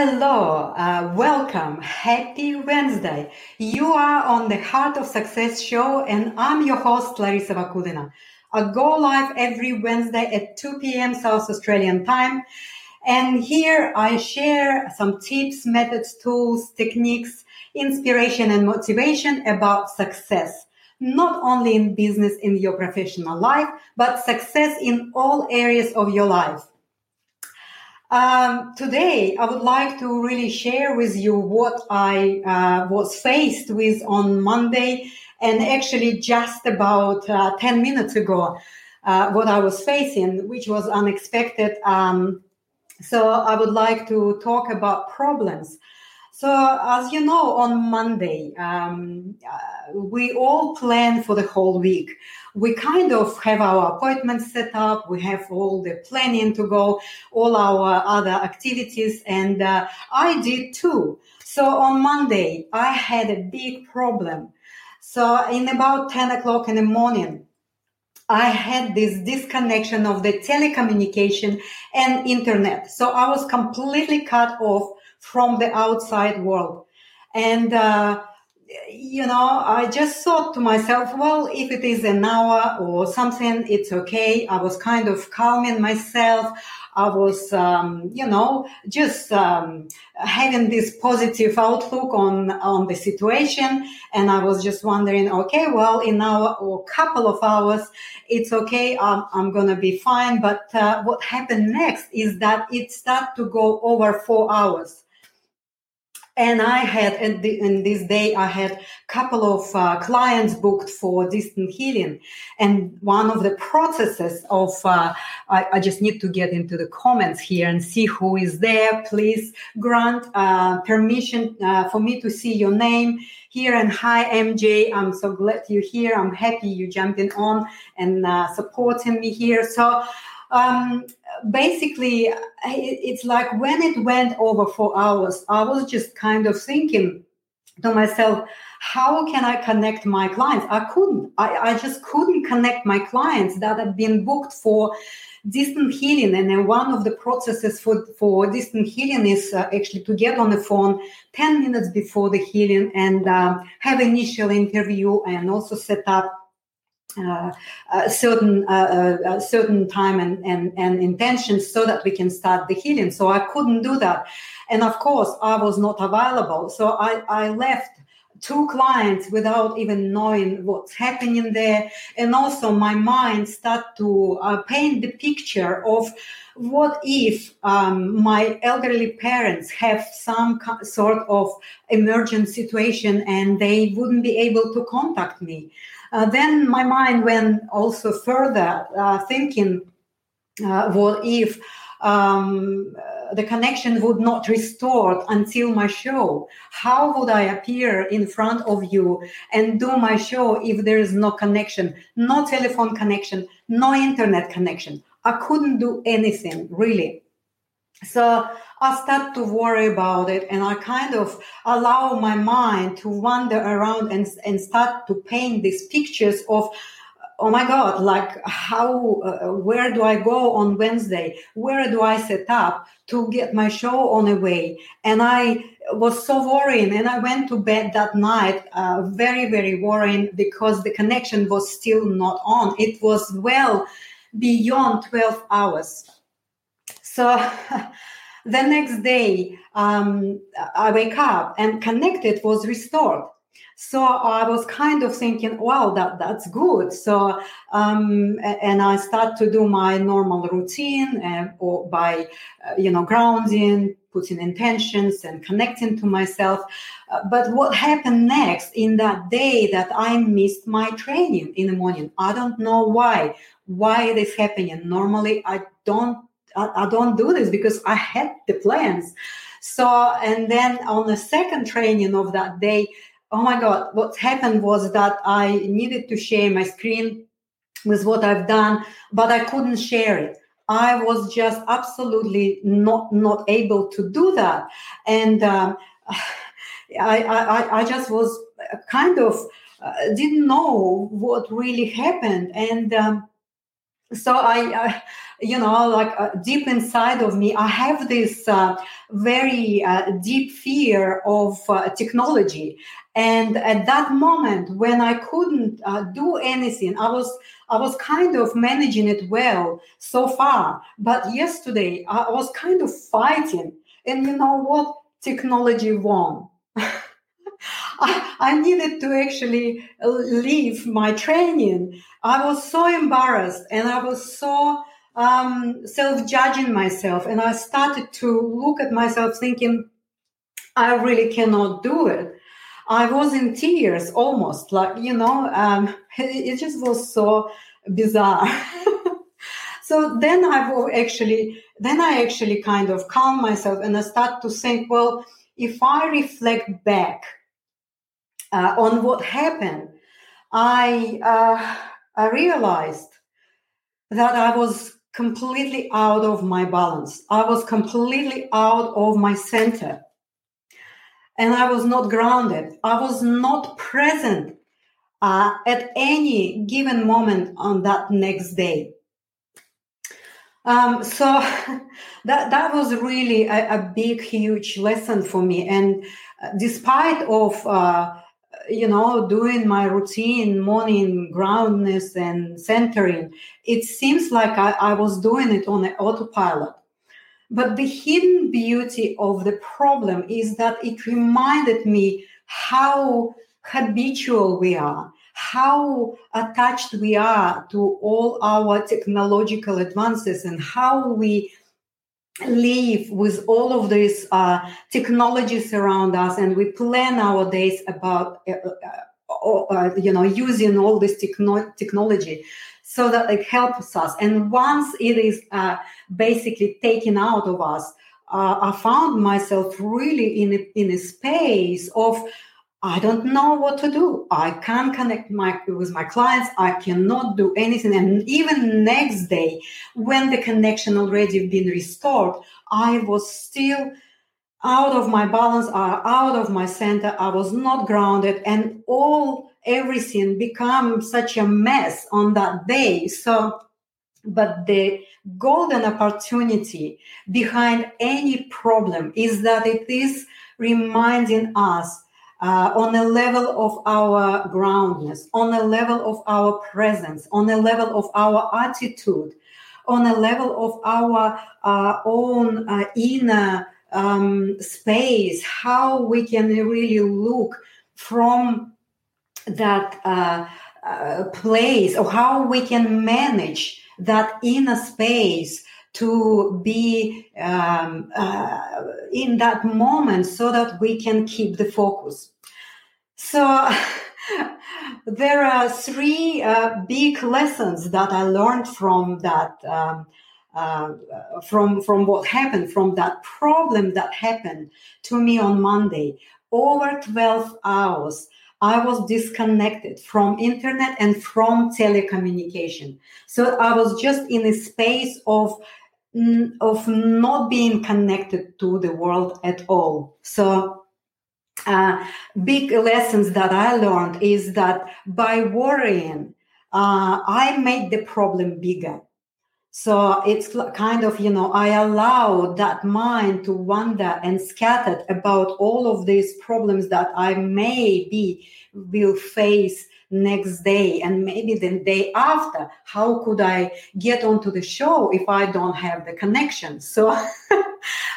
Hello, uh, welcome, happy Wednesday. You are on the Heart of Success show, and I'm your host, Larisa Vakulina. I go live every Wednesday at 2 p.m. South Australian time. And here I share some tips, methods, tools, techniques, inspiration, and motivation about success. Not only in business, in your professional life, but success in all areas of your life. Um, today, I would like to really share with you what I uh, was faced with on Monday, and actually just about uh, 10 minutes ago, uh, what I was facing, which was unexpected. Um, so, I would like to talk about problems. So, as you know, on Monday, um, uh, we all plan for the whole week. We kind of have our appointments set up. We have all the planning to go, all our other activities, and uh, I did too. So on Monday, I had a big problem. So in about 10 o'clock in the morning, I had this disconnection of the telecommunication and internet. So I was completely cut off from the outside world. And, uh, you know, I just thought to myself, well, if it is an hour or something, it's okay. I was kind of calming myself. I was, um, you know, just um, having this positive outlook on on the situation, and I was just wondering, okay, well, in our or couple of hours, it's okay. I'm, I'm gonna be fine. But uh, what happened next is that it started to go over four hours and I had in, the, this day I had a couple of uh, clients booked for distant healing, and one of the processes of uh, I, I, just need to get into the comments here and see who is there. Please grant uh, permission uh, for me to see your name here. And hi MJ, I'm so glad you're here. I'm happy you jumping on and uh, supporting me here. So um, basically, it's like when it went over four hours, I was just kind of thinking to myself, how can I connect my clients? I couldn't. I, I just couldn't connect my clients that had been booked for distant healing. And then one of the processes for, for distant healing is uh, actually to get on the phone 10 minutes before the healing and uh, have initial interview and also set up uh, a certain uh, uh, a certain time and, and and intention so that we can start the healing. So i couldn't do that. And of course i was not available. So i i left two clients without even knowing what's happening there. And also my mind start to uh, paint the picture of what if um, my elderly parents have some sort of emergent situation and they wouldn't be able to contact me uh, then my mind went also further, uh, thinking, uh, what if um, the connection would not restore until my show? How would I appear in front of you and do my show if there is no connection, no telephone connection, no internet connection? I couldn't do anything really. So I start to worry about it and I kind of allow my mind to wander around and, and start to paint these pictures of oh my god like how uh, where do i go on wednesday? Where do i set up to get my show on the way? And i was so worrying and i went to bed that night uh, very very worrying because the connection was still not on. It was well beyond 12 hours. So the next day, um, I wake up and connected was restored. So I was kind of thinking, wow, that that's good. So um, and I start to do my normal routine uh, or by uh, you know grounding, putting intentions, and connecting to myself. Uh, but what happened next in that day that I missed my training in the morning? I don't know why. Why this happening? Normally, I don't I, I don't do this because I had the plans. So, and then on the second training of that day, oh my God, what happened was that I needed to share my screen with what I've done, but I couldn't share it. I was just absolutely not not able to do that, and um, I, I I just was kind of uh, didn't know what really happened, and um, so I, you know, like uh, deep inside of me, I have this uh, very uh, deep fear of uh, technology. And at that moment, when I couldn't uh, do anything, I was I was kind of managing it well so far. But yesterday, I was kind of fighting, and you know what? Technology won. I, I needed to actually leave my training. I was so embarrassed and I was so um, self judging myself. And I started to look at myself thinking, I really cannot do it. I was in tears almost, like, you know, um, it, it just was so bizarre. so then I will actually, then I actually kind of calm myself and I start to think, well, if I reflect back uh, on what happened, I uh, I realized that I was completely out of my balance. I was completely out of my center. And I was not grounded. I was not present uh, at any given moment on that next day. Um, so that that was really a, a, big, huge lesson for me. And uh, despite of uh, you know, doing my routine, morning groundness and centering, it seems like I, I was doing it on an autopilot. But the hidden beauty of the problem is that it reminded me how habitual we are, how attached we are to all our technological advances, and how we live with all of these uh, technologies around us and we plan our days about uh, uh, uh, you know using all this techno- technology. So that it helps us. And once it is uh, basically taken out of us uh, i found myself really in a, in a space of I don't know what to do. I can't connect my, with my clients. I cannot do anything. And even next day, when the connection already been restored, I was still out of my balance, uh, out of my center. I was not grounded, and all everything become such a mess on that day. So, but the golden opportunity behind any problem is that it is reminding us uh, on a level of our groundness, on a level of our presence, on a level of our attitude, on a level of our uh, own uh, inner um, space, how we can really look from that uh, uh, place or how we can manage that inner space to be um, uh, in that moment so that we can keep the focus. So there are three uh, big lessons that I learned from that. Um, uh, from from what happened from that problem that happened to me on Monday over 12 hours I was disconnected from internet and from telecommunication. So I was just in a space of of not being connected to the world at all. So uh, big lessons that I learned is that by worrying, uh, I made the problem bigger. So it's kind of, you know, I allow that mind to wander and scattered about all of these problems that I maybe will face next day and maybe the day after. How could I get onto the show if I don't have the connection? So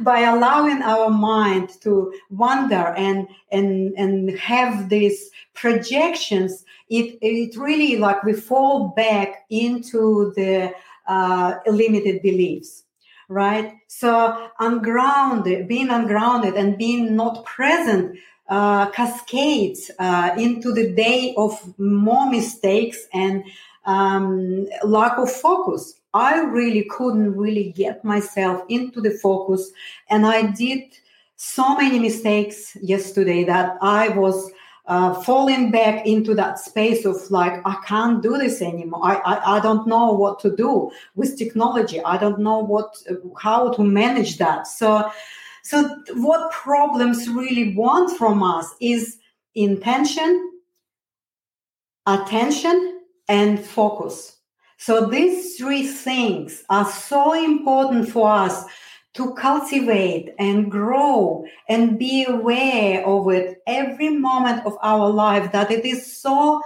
by allowing our mind to wander and and and have these projections, it it really like we fall back into the uh, limited beliefs right so ungrounded being ungrounded and being not present uh, cascades uh, into the day of more mistakes and um, lack of focus. I really couldn't really get myself into the focus, and I did so many mistakes yesterday that I was uh, falling back into that space of like I can't do this anymore. I, I I don't know what to do with technology. I don't know what how to manage that. So so, what problems really want from us is intention, attention, and focus. So these three things are so important for us to cultivate and grow and be aware of it every moment of our life that it is so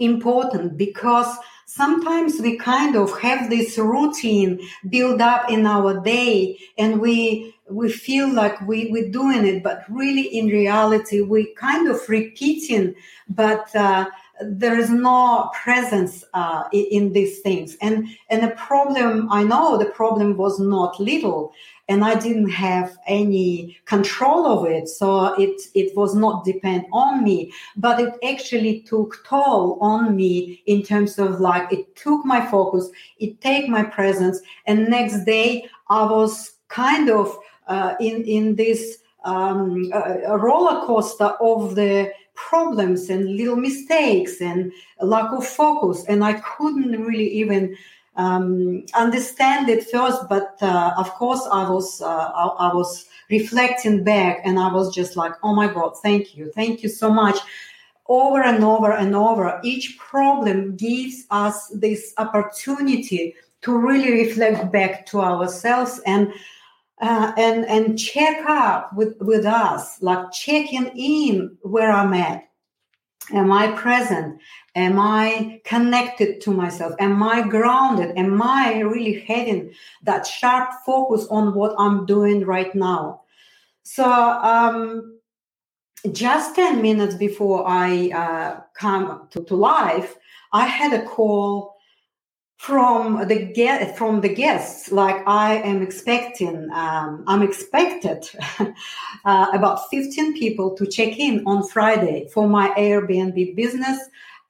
important because sometimes we kind of have this routine build up in our day and we we feel like we, we're doing it but really in reality we kind of repeating but uh, there is no presence uh, in, these things. And and the problem i know the problem was not little and i didn't have any control of it so it it was not depend on me. But it actually took toll on me in terms of like it took my focus it take my presence and next day i was kind of uh, in in this um, a roller coaster of the problems and little mistakes and lack of focus. And I couldn't really even um, understand it first, but uh, of course I was uh, I, I, was reflecting back, and I was just like, "Oh my God, thank you, thank you so much." Over and over and over, each problem gives us this opportunity to really reflect back to ourselves and uh, and and check up with with us, like checking in where I'm at. Am I present? Am I connected to myself? Am I grounded? Am I really having that sharp focus on what I'm doing right now? So, um, just 10 minutes before I uh, come to, to life, I had a call from the get from the guests like i am expecting um, i'm expected uh, about 15 people to check in on friday for my airbnb business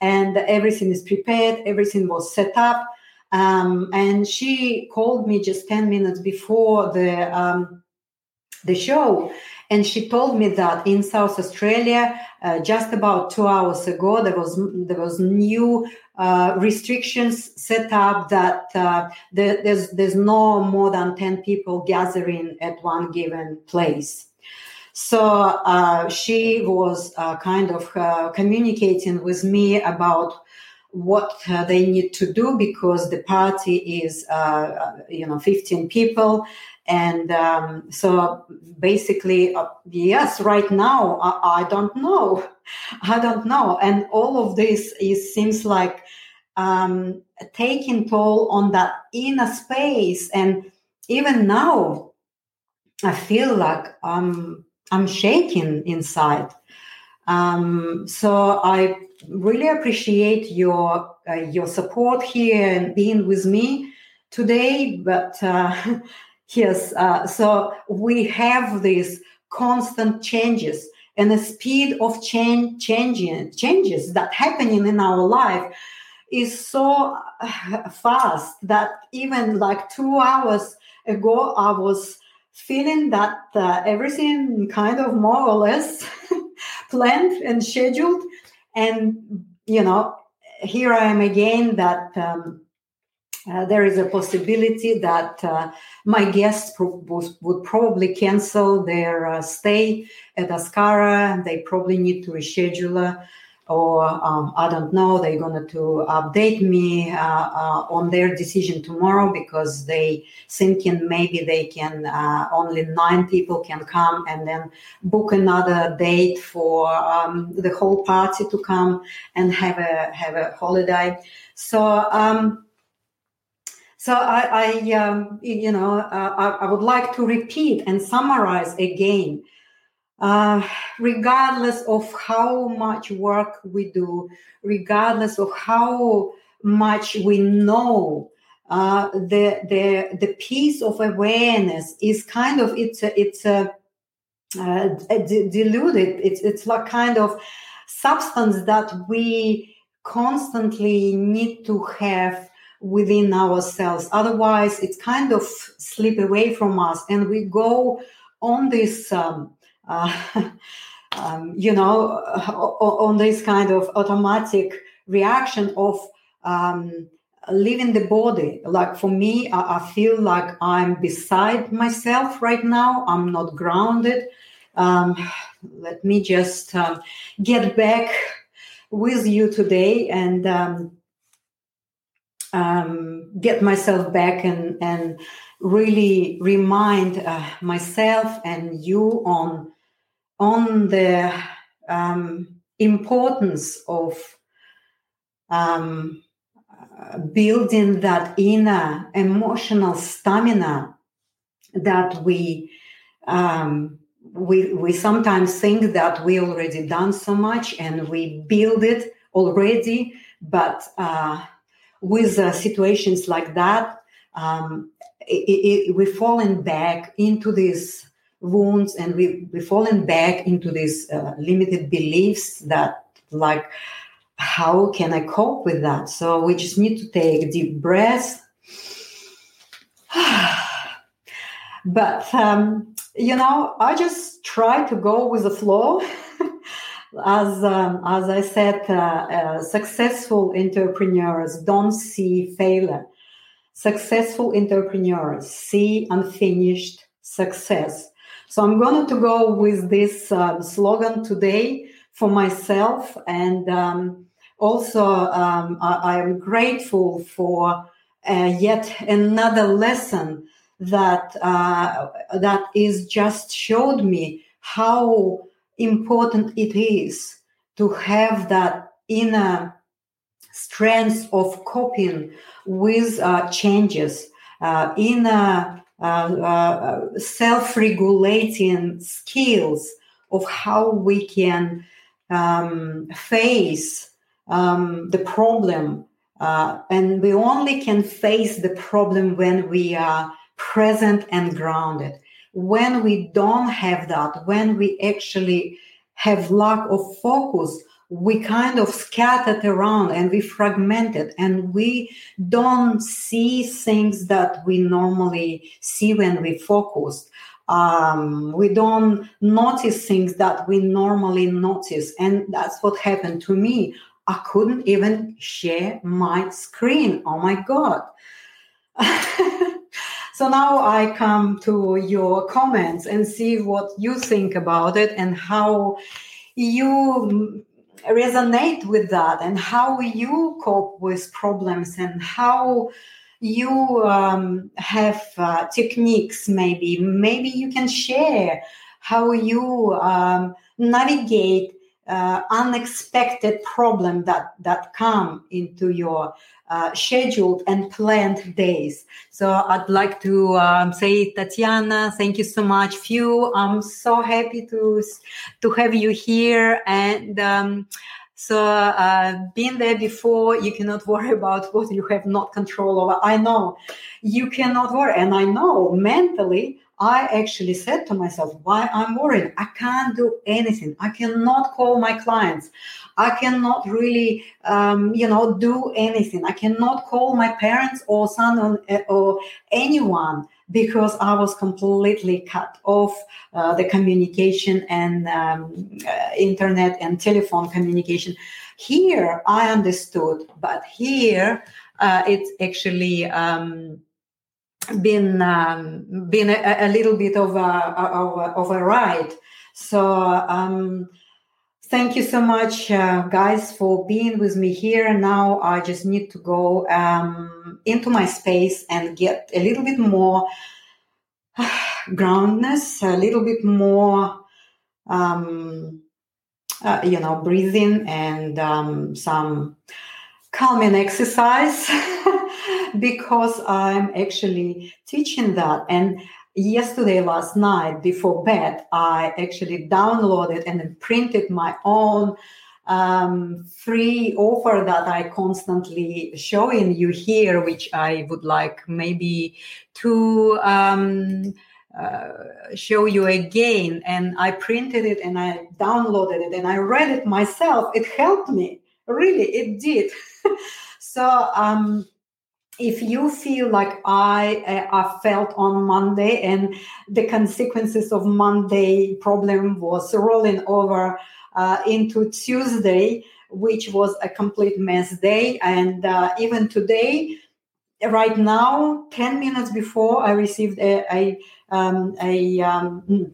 and everything is prepared everything was set up. Um, and she called me just 10 minutes before the um, the show and she told me that in south australia uh, just about two hours ago there was there was new uh, restrictions set up that uh, there's there's no more than 10 people gathering at one given place. So uh, she was uh, kind of communicating with me about what they need to do because the party is you know 15 people and um, so basically yes right now I, I don't know I don't know. And all of this is seems like um, taking toll on that inner space. And even now, I feel like I'm I'm shaking inside. Um, so I really appreciate your uh, your support here and being with me today. But uh, yes, uh, so we have these constant changes and the speed of change changing changes that happening in our life is so uh, fast that even like two hours ago i was feeling that uh, everything kind of more or less planned and scheduled. And you know here i am again that um, uh, there is a possibility that uh, my guests pro- would probably cancel their uh, stay at Askara. They probably need to reschedule, or um, I don't know. They're going to update me uh, uh, on their decision tomorrow because they thinking maybe they can only nine people can come and then book another date for um, the whole party to come and have a have a holiday. So. Um, so I, I um, you know, uh, I, I, would like to repeat and summarize again. Uh, regardless of how much work we do, regardless of how much we know, uh, the the the piece of awareness is kind of it's a, it's a, uh, diluted. It's it's like kind of substance that we constantly need to have within ourselves. Otherwise, it's kind of slip away from us, and we go on this, um, uh, um, you know, on this kind of automatic reaction of um, leaving the body. Like for me, I, feel like I'm beside myself right now. I'm not grounded. Um, let me just um, get back with you today and um, get myself back and and really remind uh, myself and you on on the um, importance of um, building that inner emotional stamina that we um, we we sometimes think that we already done so much and we build it already but uh, with uh, situations like that um, it, it, we're falling back into these wounds and we, we're falling back into these uh, limited beliefs that like how can I cope with that? So we just need to take deep breaths. but um, you know, I just try to go with the flow. as um, as I said, uh, uh, successful entrepreneurs don't see failure. Successful entrepreneurs see unfinished success. So I'm going to go with this um, slogan today for myself. And um, also, um, I, am grateful for uh, yet another lesson that uh, that is just showed me how important it is to have that inner strength of coping with uh, changes, uh, inner uh, uh, self-regulating skills of how we can um, face um, the problem. Uh, and we only can face the problem when we are present and grounded. When we don't have that, when we actually have lack of focus, we kind of scattered around and we fragmented and we don't see things that we normally see when we focus. Um, we don't notice things that we normally notice. And that's what happened to me. I couldn't even share my screen. Oh my god so now i come to your comments and see what you think about it and how you resonate with that and how you cope with problems and how you um, have uh, techniques maybe. Maybe you can share how you um, navigate uh, unexpected problem that that come into your uh, scheduled and planned days. So I'd like to um, say, Tatiana, thank you so much. Few, I'm so happy to to have you here and. Um, so, uh, being there before, you cannot worry about what you have not control over. I know you cannot worry. And I know mentally, I actually said to myself, why I'm worried? I can't do anything. I cannot call my clients. I cannot really, um, you know, do anything. I cannot call my parents or son or, or anyone because I was completely cut off uh, the communication and um, uh, internet and telephone communication. Here, I understood, but here uh, it's actually um, been um, been a, a, little bit of a, of a, of a ride. So um, Thank you so much, uh, guys, for being with me here. Now I just need to go um, into my space and get a little bit more groundness, a little bit more, um, uh, you know, breathing and um, some calming exercise because I'm actually teaching that. And yesterday last night before bed i actually downloaded and printed my own um, free offer that i constantly showing you here which i would like maybe to um, uh, show you again. And i printed it and i downloaded it and i read it myself. It helped me really it did. So um, if you feel like I, uh, I felt on Monday and the consequences of Monday problem was rolling over uh, into Tuesday, which was a complete mess day, and uh, even today, right now, ten minutes before I received a a, um, a um,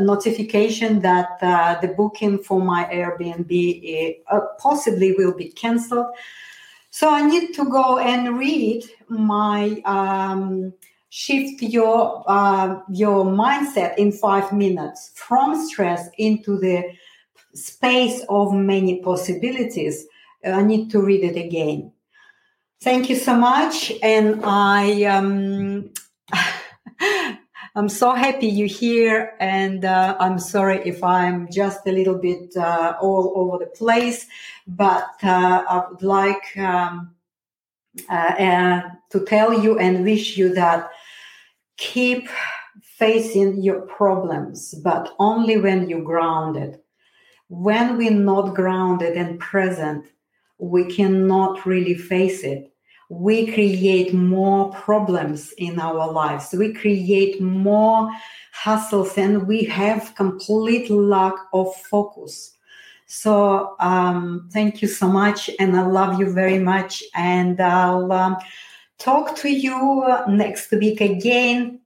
notification that uh, the booking for my Airbnb uh, possibly will be cancelled. So I need to go and read my um, shift your uh, your mindset in five minutes from stress into the space of many possibilities. I need to read it again. Thank you so much, and I um, I'm so happy you're here, and uh, I'm sorry if I'm just a little bit uh, all over the place, but uh, I would like um, uh, uh, to tell you and wish you that keep facing your problems, but only when you're grounded. When we're not grounded and present, we cannot really face it we create more problems in our lives. We create more hassles and we have complete lack of focus. So um, thank you so much, and I love you very much. And I'll um, talk to you next week again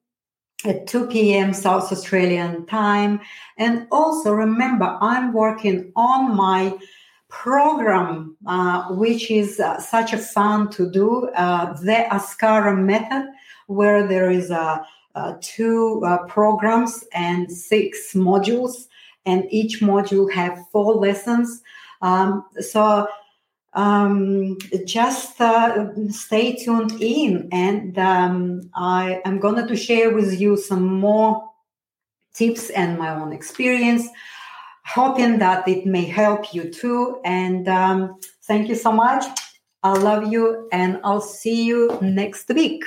at 2 p.m. South Australian time. And also remember, I'm working on my program, uh, which is uh, such a fun to do, uh, the Askara method, where there is uh, uh, two uh, programs and six modules, and each module have four lessons. Um, so um, just stay tuned in, and um, I am going to share with you some more tips and my own experience hoping that it may help you too. And um, thank you so much. I love you, and I'll see you next week.